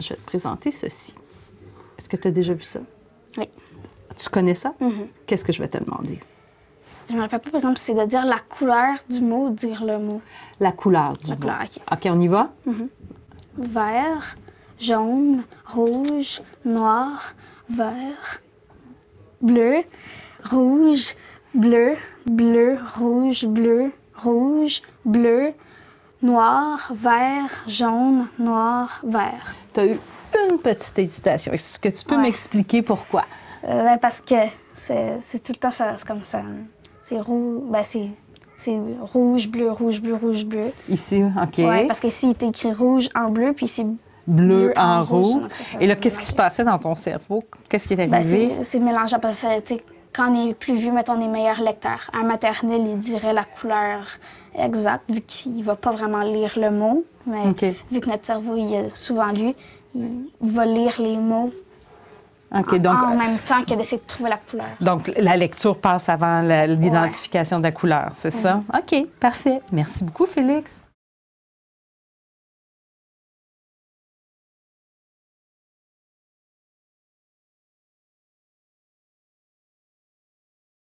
je vais te présenter ceci. Est-ce que tu as déjà vu ça? Oui. Tu connais ça? Mhm. Qu'est-ce que je vais te demander? Je me rappelle pas, par exemple, c'est de dire la couleur du mot ou dire le mot? La couleur du La mot. couleur, OK. OK, on y va? Vert, jaune, rouge, noir, vert, bleu, rouge, bleu, bleu, rouge, bleu, rouge, bleu, noir, vert, jaune, noir, vert. Tu as eu une petite hésitation. Est-ce que tu peux Ouais. m'expliquer pourquoi? Euh, ben, parce que c'est tout le temps ça, comme ça. C'est rouge, ben c'est c'est rouge, bleu, rouge, bleu, rouge, bleu. Ici, OK. Ouais, parce que ici, il est écrit rouge en bleu, puis c'est Bleu bleu en en rouge, rouge. donc ça, ça Et là, qu'est-ce qui se passait dans ton cerveau? Qu'est-ce qui est Ben, arrivé? c'est c'est mélangeant parce que tu quand on est plus vieux, mettons, on est meilleur lecteur. Un maternel, il dirait la couleur exacte, vu qu'il va pas vraiment lire le mot. Mais vu que notre cerveau, il a souvent lu, il, va lire les mots donc, en même temps que d'essayer de trouver la couleur. donc la lecture passe avant l'identification de la couleur, c'est ça? OK, parfait. Merci beaucoup, Félix.